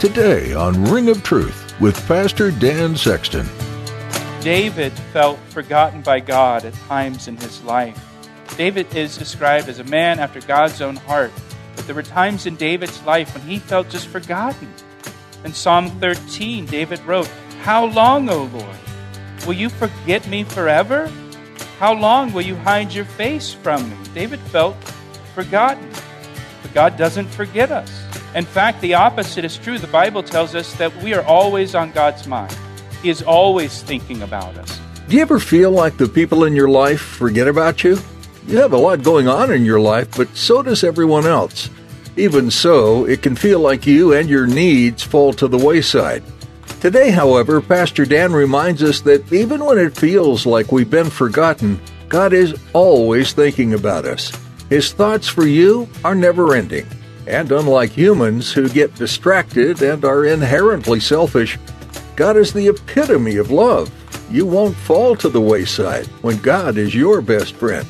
Today on Ring of Truth with Pastor Dan Sexton. David felt forgotten by God at times in his life. David is described as a man after God's own heart, but there were times in David's life when he felt just forgotten. In Psalm 13, David wrote, How long, O Lord? Will you forget me forever? How long will you hide your face from me? David felt forgotten. But God doesn't forget us. In fact, the opposite is true. The Bible tells us that we are always on God's mind, He is always thinking about us. Do you ever feel like the people in your life forget about you? You have a lot going on in your life, but so does everyone else. Even so, it can feel like you and your needs fall to the wayside. Today, however, Pastor Dan reminds us that even when it feels like we've been forgotten, God is always thinking about us. His thoughts for you are never ending. And unlike humans who get distracted and are inherently selfish, God is the epitome of love. You won't fall to the wayside when God is your best friend.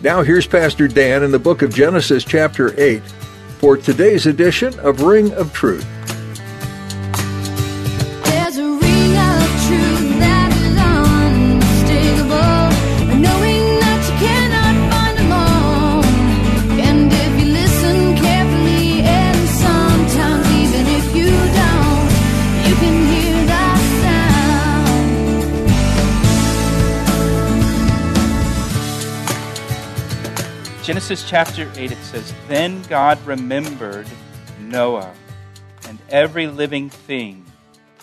Now, here's Pastor Dan in the book of Genesis, chapter 8, for today's edition of Ring of Truth. Genesis chapter 8, it says, Then God remembered Noah and every living thing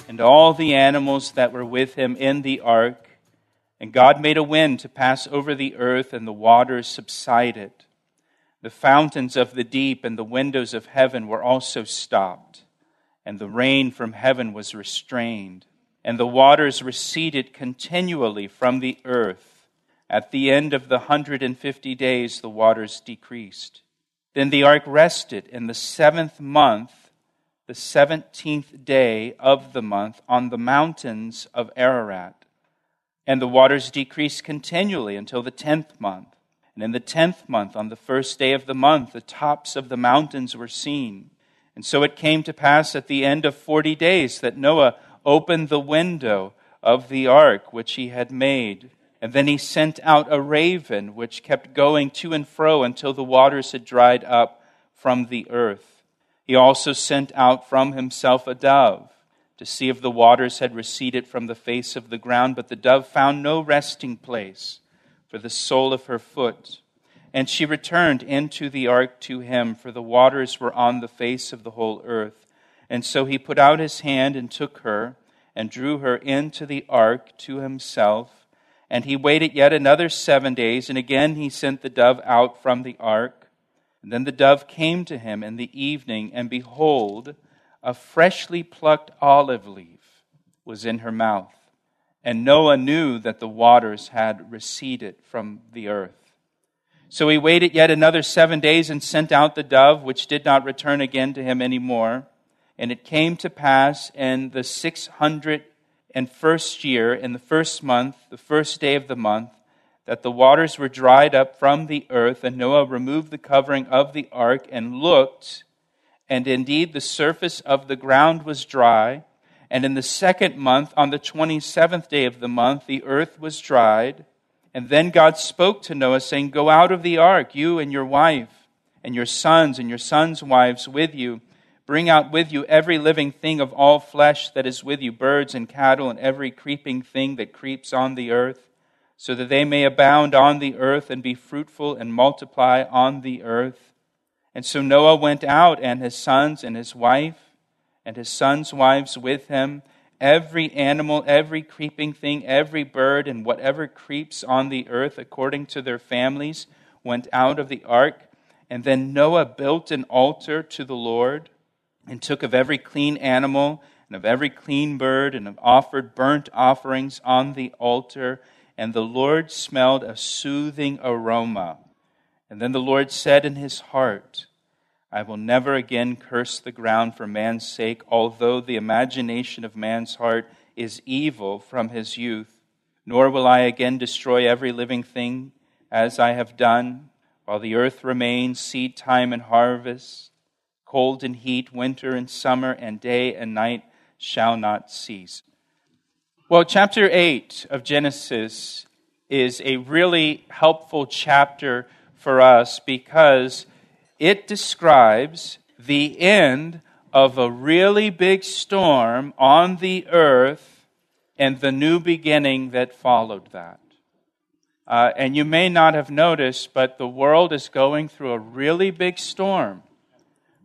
and all the animals that were with him in the ark. And God made a wind to pass over the earth, and the waters subsided. The fountains of the deep and the windows of heaven were also stopped, and the rain from heaven was restrained, and the waters receded continually from the earth. At the end of the 150 days, the waters decreased. Then the ark rested in the seventh month, the 17th day of the month, on the mountains of Ararat. And the waters decreased continually until the tenth month. And in the tenth month, on the first day of the month, the tops of the mountains were seen. And so it came to pass at the end of forty days that Noah opened the window of the ark which he had made and then he sent out a raven, which kept going to and fro until the waters had dried up from the earth. He also sent out from himself a dove to see if the waters had receded from the face of the ground. But the dove found no resting place for the sole of her foot. And she returned into the ark to him, for the waters were on the face of the whole earth. And so he put out his hand and took her, and drew her into the ark to himself. And he waited yet another seven days, and again he sent the dove out from the ark. And then the dove came to him in the evening, and behold, a freshly plucked olive leaf was in her mouth. And Noah knew that the waters had receded from the earth. So he waited yet another seven days and sent out the dove, which did not return again to him any more. And it came to pass in the six hundred and first year, in the first month, the first day of the month, that the waters were dried up from the earth, and Noah removed the covering of the ark and looked, and indeed the surface of the ground was dry. And in the second month, on the twenty seventh day of the month, the earth was dried. And then God spoke to Noah, saying, Go out of the ark, you and your wife, and your sons and your sons' wives with you Bring out with you every living thing of all flesh that is with you, birds and cattle, and every creeping thing that creeps on the earth, so that they may abound on the earth and be fruitful and multiply on the earth. And so Noah went out, and his sons and his wife, and his sons' wives with him, every animal, every creeping thing, every bird, and whatever creeps on the earth according to their families, went out of the ark. And then Noah built an altar to the Lord and took of every clean animal and of every clean bird and offered burnt offerings on the altar. And the Lord smelled a soothing aroma. And then the Lord said in his heart, I will never again curse the ground for man's sake, although the imagination of man's heart is evil from his youth. Nor will I again destroy every living thing as I have done, while the earth remains, seed time and harvest, cold and heat, winter and summer, and day and night shall not cease. Well, chapter 8 of Genesis is a really helpful chapter for us because it describes the end of a really big storm on the earth and the new beginning that followed that. Uh, and you may not have noticed, but the world is going through a really big storm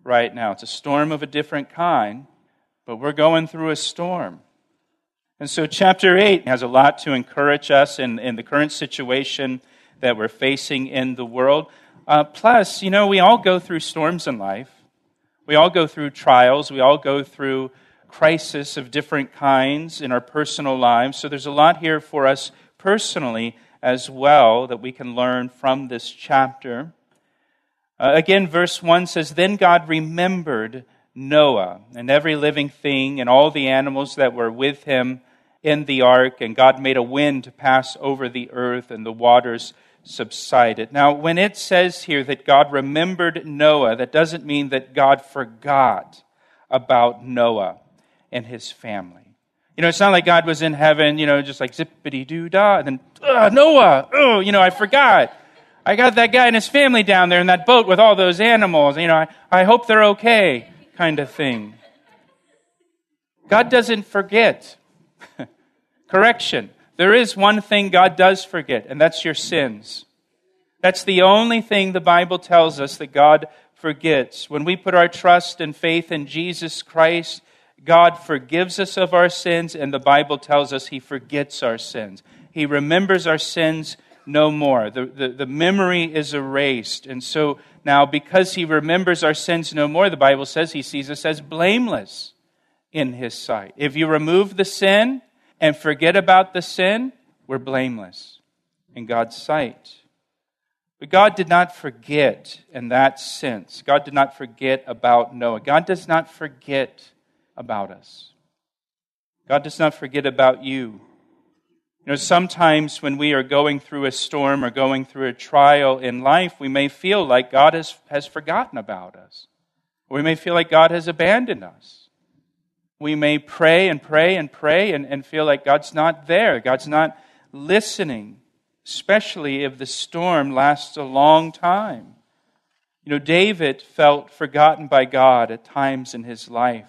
right now. It's a storm of a different kind, but we're going through a storm. And so, chapter 8 has a lot to encourage us in, in the current situation that we're facing in the world. Uh, plus, you know, we all go through storms in life. We all go through trials. We all go through crisis of different kinds in our personal lives. So there's a lot here for us personally as well that we can learn from this chapter. Uh, again, verse 1 says Then God remembered Noah and every living thing and all the animals that were with him in the ark, and God made a wind to pass over the earth, and the waters subsided. Now, when it says here that God remembered Noah, that doesn't mean that God forgot about Noah and his family. You know, it's not like God was in heaven, you know, just like zippity doo dah, and then, Noah, oh, you know, I forgot. I got that guy and his family down there in that boat with all those animals. You know, I, I hope they're okay, kind of thing. God doesn't forget. Correction. There is one thing God does forget, and that's your sins. That's the only thing the Bible tells us that God forgets. When we put our trust and faith in Jesus Christ, God forgives us of our sins, and the Bible tells us He forgets our sins. He remembers our sins no more. The, the, the, memory is erased. And so now, because He remembers our sins no more, the Bible says He sees us as blameless in His sight. If you remove the sin, and forget about the sin, we're blameless in God's sight. But God did not forget in that sense. God did not forget about Noah. God does not forget about us. God does not forget about you. You know, sometimes when we are going through a storm or going through a trial in life, we may feel like God has, has forgotten about us. We may feel like God has abandoned us we may pray and pray and pray and, and feel like God's not there, God's not listening, especially if the storm lasts a long time. You know, David felt forgotten by God at times in his life.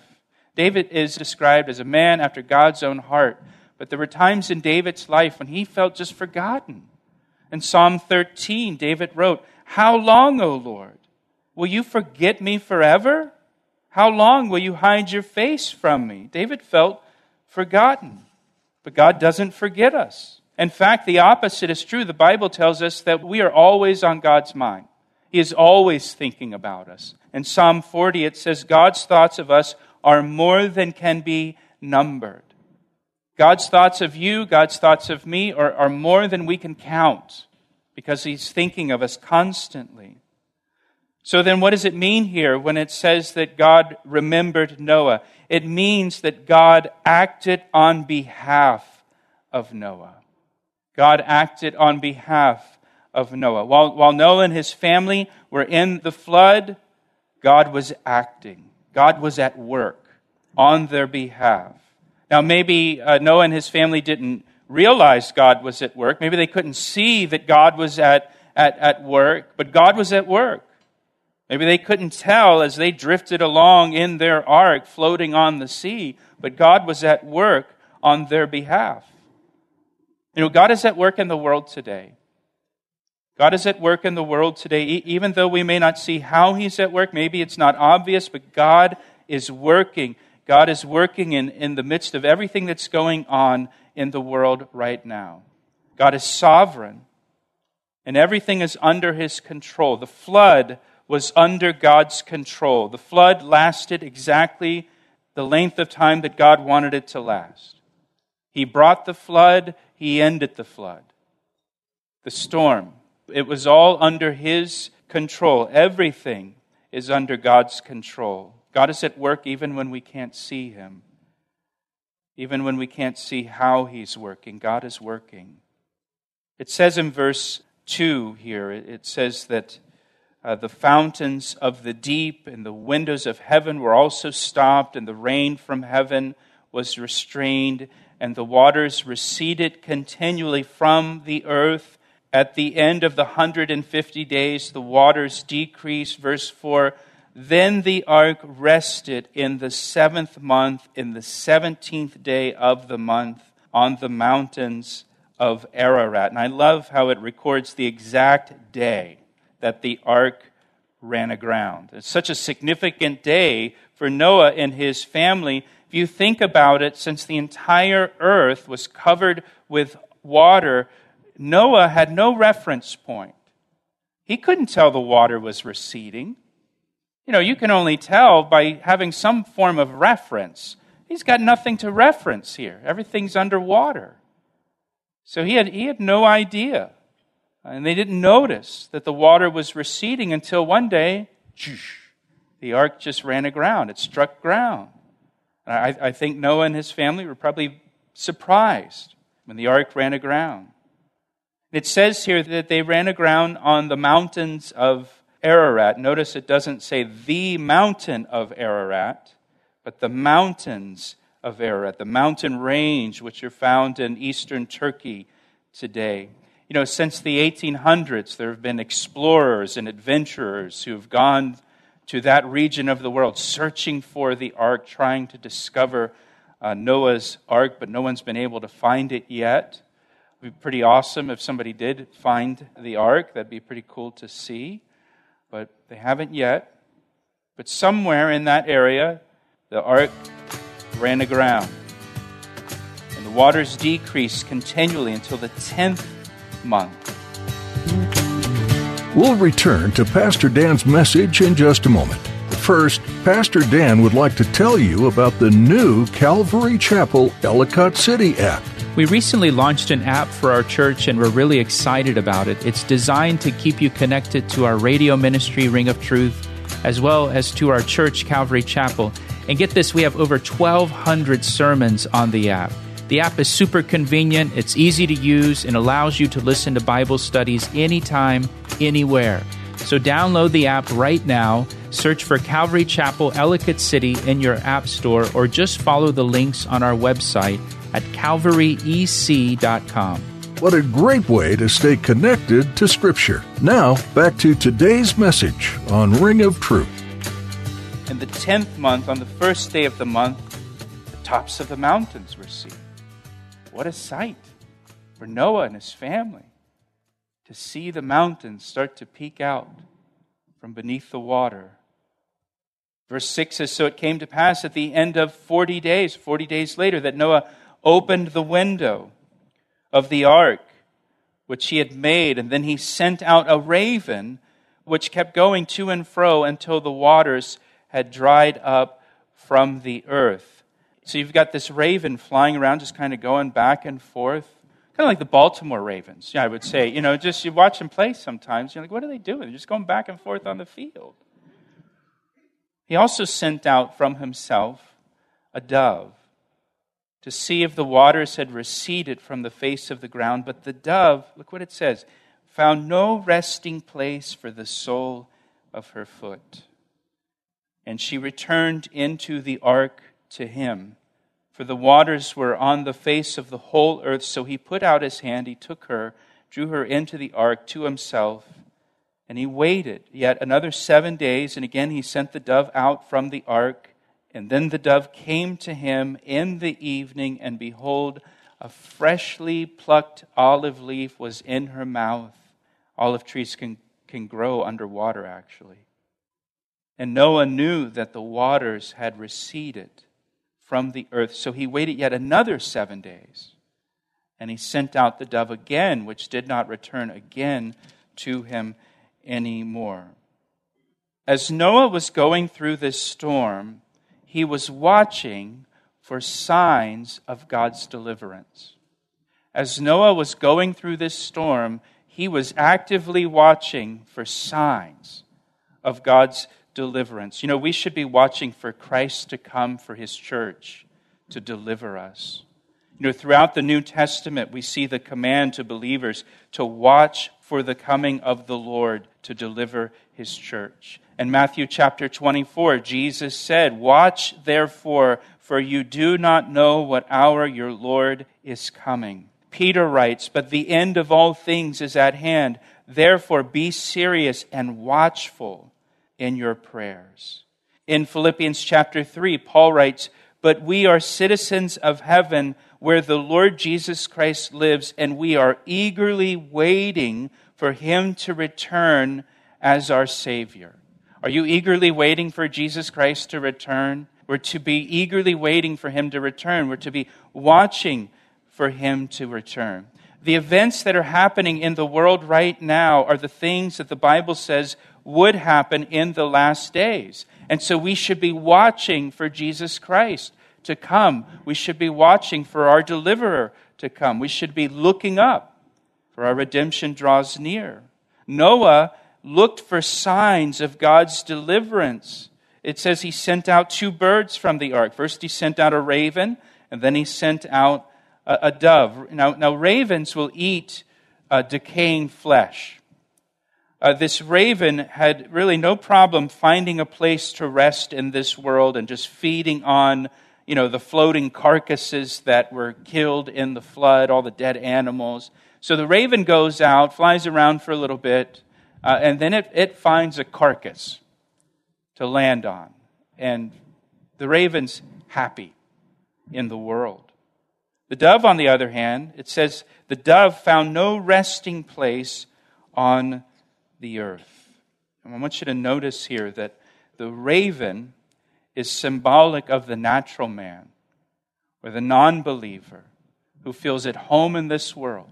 David is described as a man after God's own heart, but there were times in David's life when he felt just forgotten. In Psalm 13, David wrote, How long, O Lord? Will you forget me forever? How long will you hide your face from me? David felt forgotten. But God doesn't forget us. In fact, the opposite is true. The Bible tells us that we are always on God's mind. He is always thinking about us. In Psalm 40, it says, God's thoughts of us are more than can be numbered. God's thoughts of you, God's thoughts of me are, are more than we can count because He's thinking of us constantly. So then, what does it mean here when it says that God remembered Noah? It means that God acted on behalf of Noah. God acted on behalf of Noah. While, while Noah and his family were in the flood, God was acting. God was at work on their behalf. Now, maybe uh, Noah and his family didn't realize God was at work. Maybe they couldn't see that God was at, at, at work, but God was at work. Maybe they couldn't tell as they drifted along in their ark floating on the sea, but God was at work on their behalf. You know, God is at work in the world today. God is at work in the world today, even though we may not see how He's at work. Maybe it's not obvious, but God is working. God is working in, in the midst of everything that's going on in the world right now. God is sovereign, and everything is under His control. The flood was under God's control. The flood lasted exactly the length of time that God wanted it to last. He brought the flood, He ended the flood. The storm, it was all under His control. Everything is under God's control. God is at work even when we can't see Him. Even when we can't see how He's working, God is working. It says in verse 2 here, it says that uh, the fountains of the deep and the windows of heaven were also stopped, and the rain from heaven was restrained, and the waters receded continually from the earth. At the end of the 150 days, the waters decreased. Verse 4 Then the ark rested in the seventh month, in the 17th day of the month, on the mountains of Ararat. And I love how it records the exact day that the ark ran aground. It's such a significant day for Noah and his family. If you think about it, since the entire earth was covered with water, Noah had no reference point. He couldn't tell the water was receding. You know, you can only tell by having some form of reference. He's got nothing to reference here. Everything's underwater. So he had, he had no idea. And they didn't notice that the water was receding until one day, the ark just ran aground. It struck ground. I, I think Noah and his family were probably surprised when the ark ran aground. It says here that they ran aground on the mountains of Ararat. Notice it doesn't say the mountain of Ararat, but the mountains of Ararat, the mountain range which are found in eastern Turkey today. You know, since the 1800s, there have been explorers and adventurers who have gone to that region of the world searching for the ark, trying to discover uh, Noah's ark, but no one's been able to find it yet. It would be pretty awesome if somebody did find the ark. That'd be pretty cool to see, but they haven't yet. But somewhere in that area, the ark ran aground. And the waters decreased continually until the 10th month. We'll return to Pastor Dan's message in just a moment. First, Pastor Dan would like to tell you about the new Calvary Chapel Ellicott City app. We recently launched an app for our church and we're really excited about it. It's designed to keep you connected to our radio ministry, Ring of Truth, as well as to our church, Calvary Chapel. And get this, we have over 1,200 sermons on the app. The app is super convenient, it's easy to use, and allows you to listen to Bible studies anytime, anywhere. So download the app right now, search for Calvary Chapel Ellicott City in your app store, or just follow the links on our website at calvaryec.com. What a great way to stay connected to Scripture. Now, back to today's message on Ring of Truth. In the tenth month, on the first day of the month, the tops of the mountains were seen. What a sight for Noah and his family to see the mountains start to peek out from beneath the water. Verse 6 says So it came to pass at the end of 40 days, 40 days later, that Noah opened the window of the ark which he had made, and then he sent out a raven which kept going to and fro until the waters had dried up from the earth. So you've got this raven flying around, just kind of going back and forth, kind of like the Baltimore Ravens. I would say. You know, just you watch them play sometimes. You're like, what are they doing? They're just going back and forth on the field. He also sent out from himself a dove to see if the waters had receded from the face of the ground. But the dove, look what it says, found no resting place for the sole of her foot. And she returned into the ark to him. For the waters were on the face of the whole earth. So he put out his hand, he took her, drew her into the ark to himself, and he waited yet another seven days. And again he sent the dove out from the ark. And then the dove came to him in the evening, and behold, a freshly plucked olive leaf was in her mouth. Olive trees can, can grow underwater, actually. And Noah knew that the waters had receded from the earth. So he waited yet another seven days. And he sent out the dove again, which did not return again to him anymore. As Noah was going through this storm, he was watching for signs of God's deliverance. As Noah was going through this storm, he was actively watching for signs of God's deliverance. You know, we should be watching for Christ to come for his church to deliver us. You know, throughout the New Testament, we see the command to believers to watch for the coming of the Lord to deliver his church. In Matthew chapter 24, Jesus said, Watch therefore, for you do not know what hour your Lord is coming. Peter writes, But the end of all things is at hand. Therefore, be serious and watchful in your prayers. In Philippians chapter 3, Paul writes, But we are citizens of heaven where the Lord Jesus Christ lives, and we are eagerly waiting for him to return as our Savior. Are you eagerly waiting for Jesus Christ to return? We're to be eagerly waiting for him to return. We're to be watching for him to return. The events that are happening in the world right now are the things that the Bible says would happen in the last days. And so we should be watching for Jesus Christ to come. We should be watching for our deliverer to come. We should be looking up for our redemption draws near. Noah looked for signs of God's deliverance. It says he sent out two birds from the ark. First, he sent out a raven, and then he sent out a, a dove. Now, now, ravens will eat uh, decaying flesh. Uh, this raven had really no problem finding a place to rest in this world and just feeding on you know the floating carcasses that were killed in the flood all the dead animals so the raven goes out flies around for a little bit uh, and then it, it finds a carcass to land on and the raven's happy in the world the dove, on the other hand, it says, the dove found no resting place on the earth. And I want you to notice here that the raven is symbolic of the natural man, or the non believer who feels at home in this world.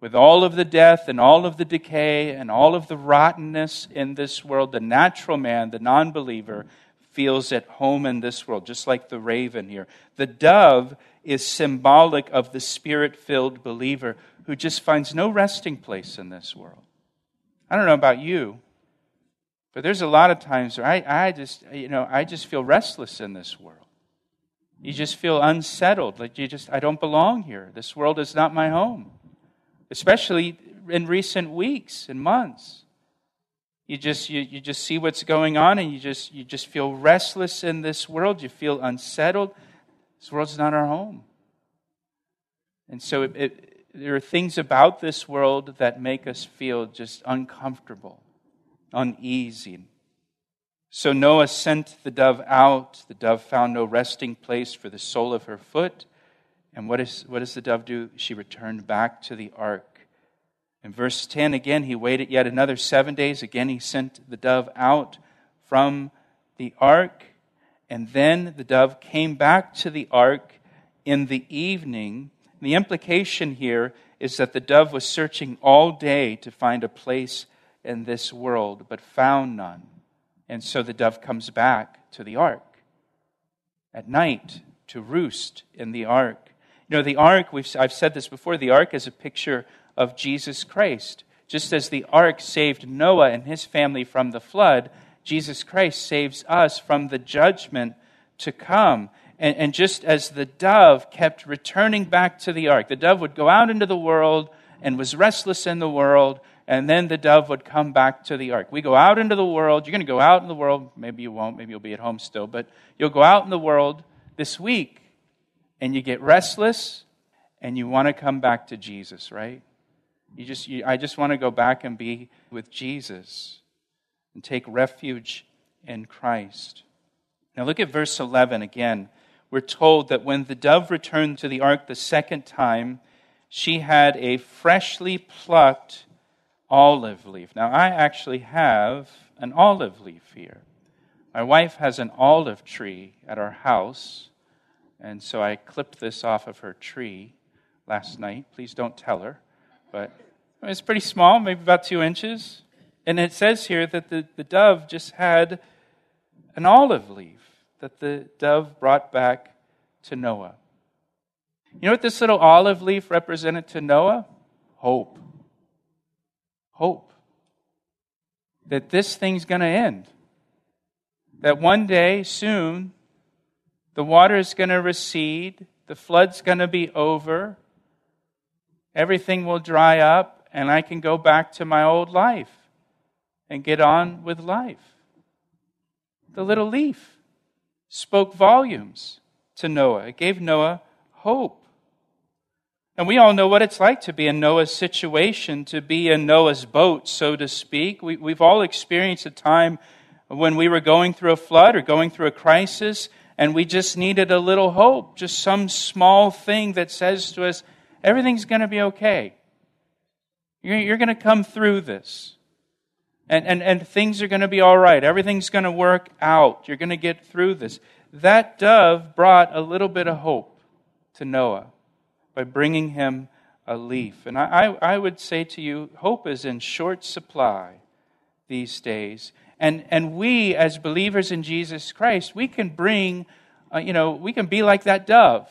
With all of the death and all of the decay and all of the rottenness in this world, the natural man, the non believer, feels at home in this world, just like the raven here. The dove is symbolic of the spirit filled believer who just finds no resting place in this world. I don't know about you, but there's a lot of times where I, I just, you know, I just feel restless in this world. You just feel unsettled, like you just, I don't belong here. This world is not my home, especially in recent weeks and months. You just, you, you just see what's going on and you just, you just feel restless in this world. You feel unsettled. This world's not our home. And so it, it, there are things about this world that make us feel just uncomfortable, uneasy. So Noah sent the dove out. The dove found no resting place for the sole of her foot. And what, is, what does the dove do? She returned back to the ark. In verse 10, again, he waited yet another seven days. Again, he sent the dove out from the ark. And then the dove came back to the ark in the evening. The implication here is that the dove was searching all day to find a place in this world, but found none. And so the dove comes back to the ark at night to roost in the ark. You know, the ark, I've said this before, the ark is a picture of Jesus Christ. Just as the ark saved Noah and his family from the flood, Jesus Christ saves us from the judgment to come. And, and, just as the dove kept returning back to the ark, the dove would go out into the world and was restless in the world, and then the dove would come back to the ark. We go out into the world. You're going to go out in the world. Maybe you won't. Maybe you'll be at home still. But you'll go out in the world this week, and you get restless, and you want to come back to Jesus, right? You just, you, I just want to go back and be with Jesus and take refuge in Christ. Now look at verse 11 again. We're told that when the dove returned to the ark the second time, she had a freshly plucked olive leaf. Now, I actually have an olive leaf here. My wife has an olive tree at our house, and so I clipped this off of her tree last night. Please don't tell her, but it's pretty small, maybe about two inches. And it says here that the, the dove just had an olive leaf that the dove brought back to Noah. You know what this little olive leaf represented to Noah? Hope. Hope. That this thing's going to end. That one day, soon, the water is going to recede, the flood's going to be over, everything will dry up, and I can go back to my old life and get on with life. The little leaf spoke volumes to Noah. It gave Noah hope. And we all know what it's like to be in Noah's situation, to be in Noah's boat, so to speak. We, we've all experienced a time when we were going through a flood or going through a crisis, and we just needed a little hope, just some small thing that says to us, everything's going to be okay. You're, you're going to come through this. And, and, and things are going to be all right. Everything's going to work out. You're going to get through this. That dove brought a little bit of hope to Noah by bringing him a leaf. And I, I, I would say to you, hope is in short supply these days. And, and we, as believers in Jesus Christ, we can bring, uh, you know, we can be like that dove.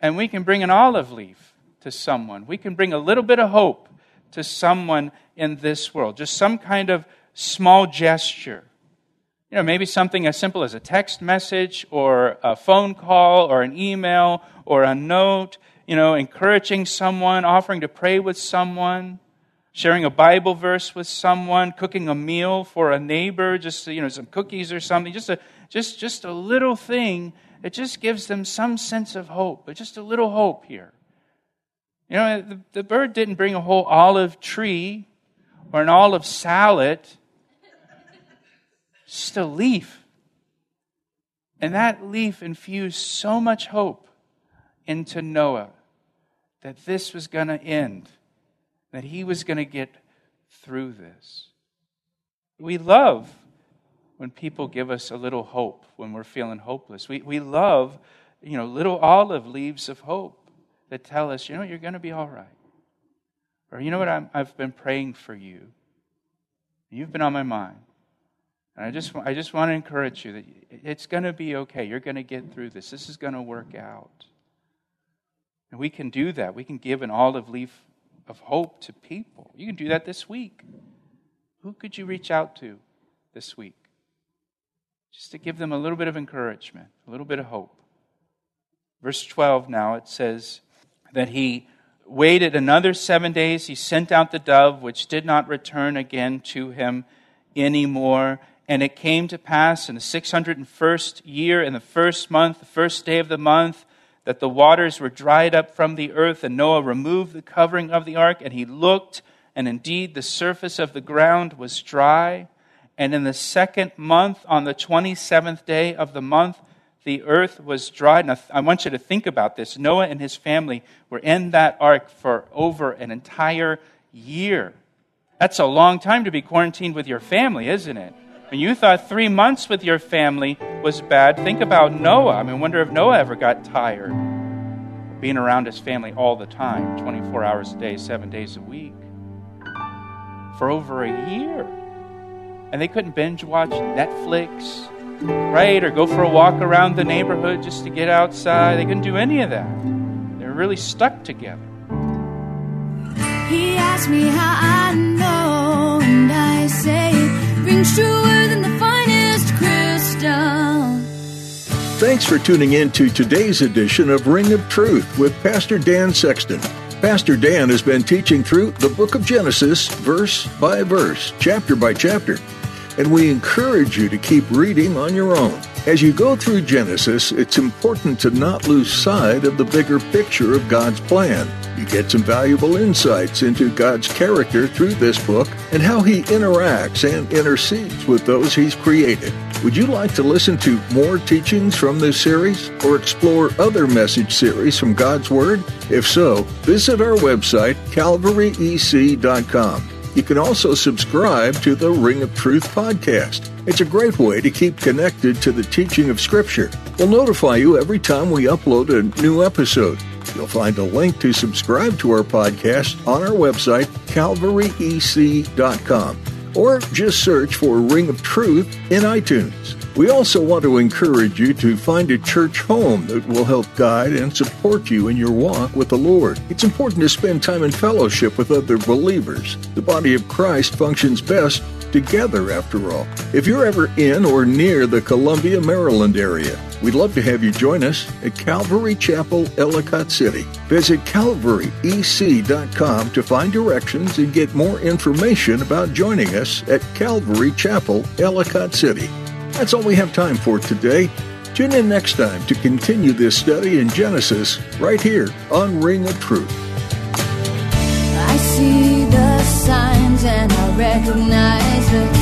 And we can bring an olive leaf to someone. We can bring a little bit of hope to someone in this world. Just some kind of small gesture. You know, maybe something as simple as a text message or a phone call or an email or a note you know, encouraging someone, offering to pray with someone, sharing a Bible verse with someone, cooking a meal for a neighbor, just you know, some cookies or something, just a just just a little thing that just gives them some sense of hope, but just a little hope here. You know, the, the bird didn't bring a whole olive tree or an olive salad, just a leaf. And that leaf infused so much hope into Noah that this was going to end, that he was going to get through this. We love when people give us a little hope when we're feeling hopeless. We, we love, you know, little olive leaves of hope that tell us, you know, you're going to be all right. Or, you know what, i have been praying for you. You've been on my mind. And I just, I just want to encourage you that it's going to be okay. You're going to get through this. This is going to work out. And we can do that. We can give an olive leaf of hope to people. You can do that this week. Who could you reach out to this week? Just to give them a little bit of encouragement, a little bit of hope. Verse 12 now, it says that he waited another seven days. He sent out the dove, which did not return again to him anymore. And it came to pass in the 601st year, in the first month, the first day of the month, that the waters were dried up from the earth, and Noah removed the covering of the ark, and he looked, and indeed the surface of the ground was dry. And in the second month, on the 27th day of the month, the earth was dried. Now, I want you to think about this. Noah and his family were in that ark for over an entire year. That's a long time to be quarantined with your family, isn't it? When you thought three months with your family was bad, think about Noah. I mean, wonder if Noah ever got tired of being around his family all the time, 24 hours a day, seven days a week, for over a year. And they couldn't binge watch Netflix, right? Or go for a walk around the neighborhood just to get outside. They couldn't do any of that. They were really stuck together. He asked me how I know, and I say, truer Thanks for tuning in to today's edition of Ring of Truth with Pastor Dan Sexton. Pastor Dan has been teaching through the book of Genesis, verse by verse, chapter by chapter, and we encourage you to keep reading on your own. As you go through Genesis, it's important to not lose sight of the bigger picture of God's plan. You get some valuable insights into God's character through this book and how He interacts and intercedes with those He's created. Would you like to listen to more teachings from this series or explore other message series from God's Word? If so, visit our website, calvaryec.com. You can also subscribe to the Ring of Truth podcast. It's a great way to keep connected to the teaching of Scripture. We'll notify you every time we upload a new episode. You'll find a link to subscribe to our podcast on our website, calvaryec.com. or just search for Ring of Truth in iTunes. We also want to encourage you to find a church home that will help guide and support you in your walk with the Lord. It's important to spend time in fellowship with other believers. The body of Christ functions best together, after all. If you're ever in or near the Columbia, Maryland area, we'd love to have you join us at Calvary Chapel, Ellicott City. Visit calvaryec.com to find directions and get more information about joining us at Calvary Chapel, Ellicott City. That's all we have time for today. Tune in next time to continue this study in Genesis right here on Ring of Truth. I see the signs and I recognize the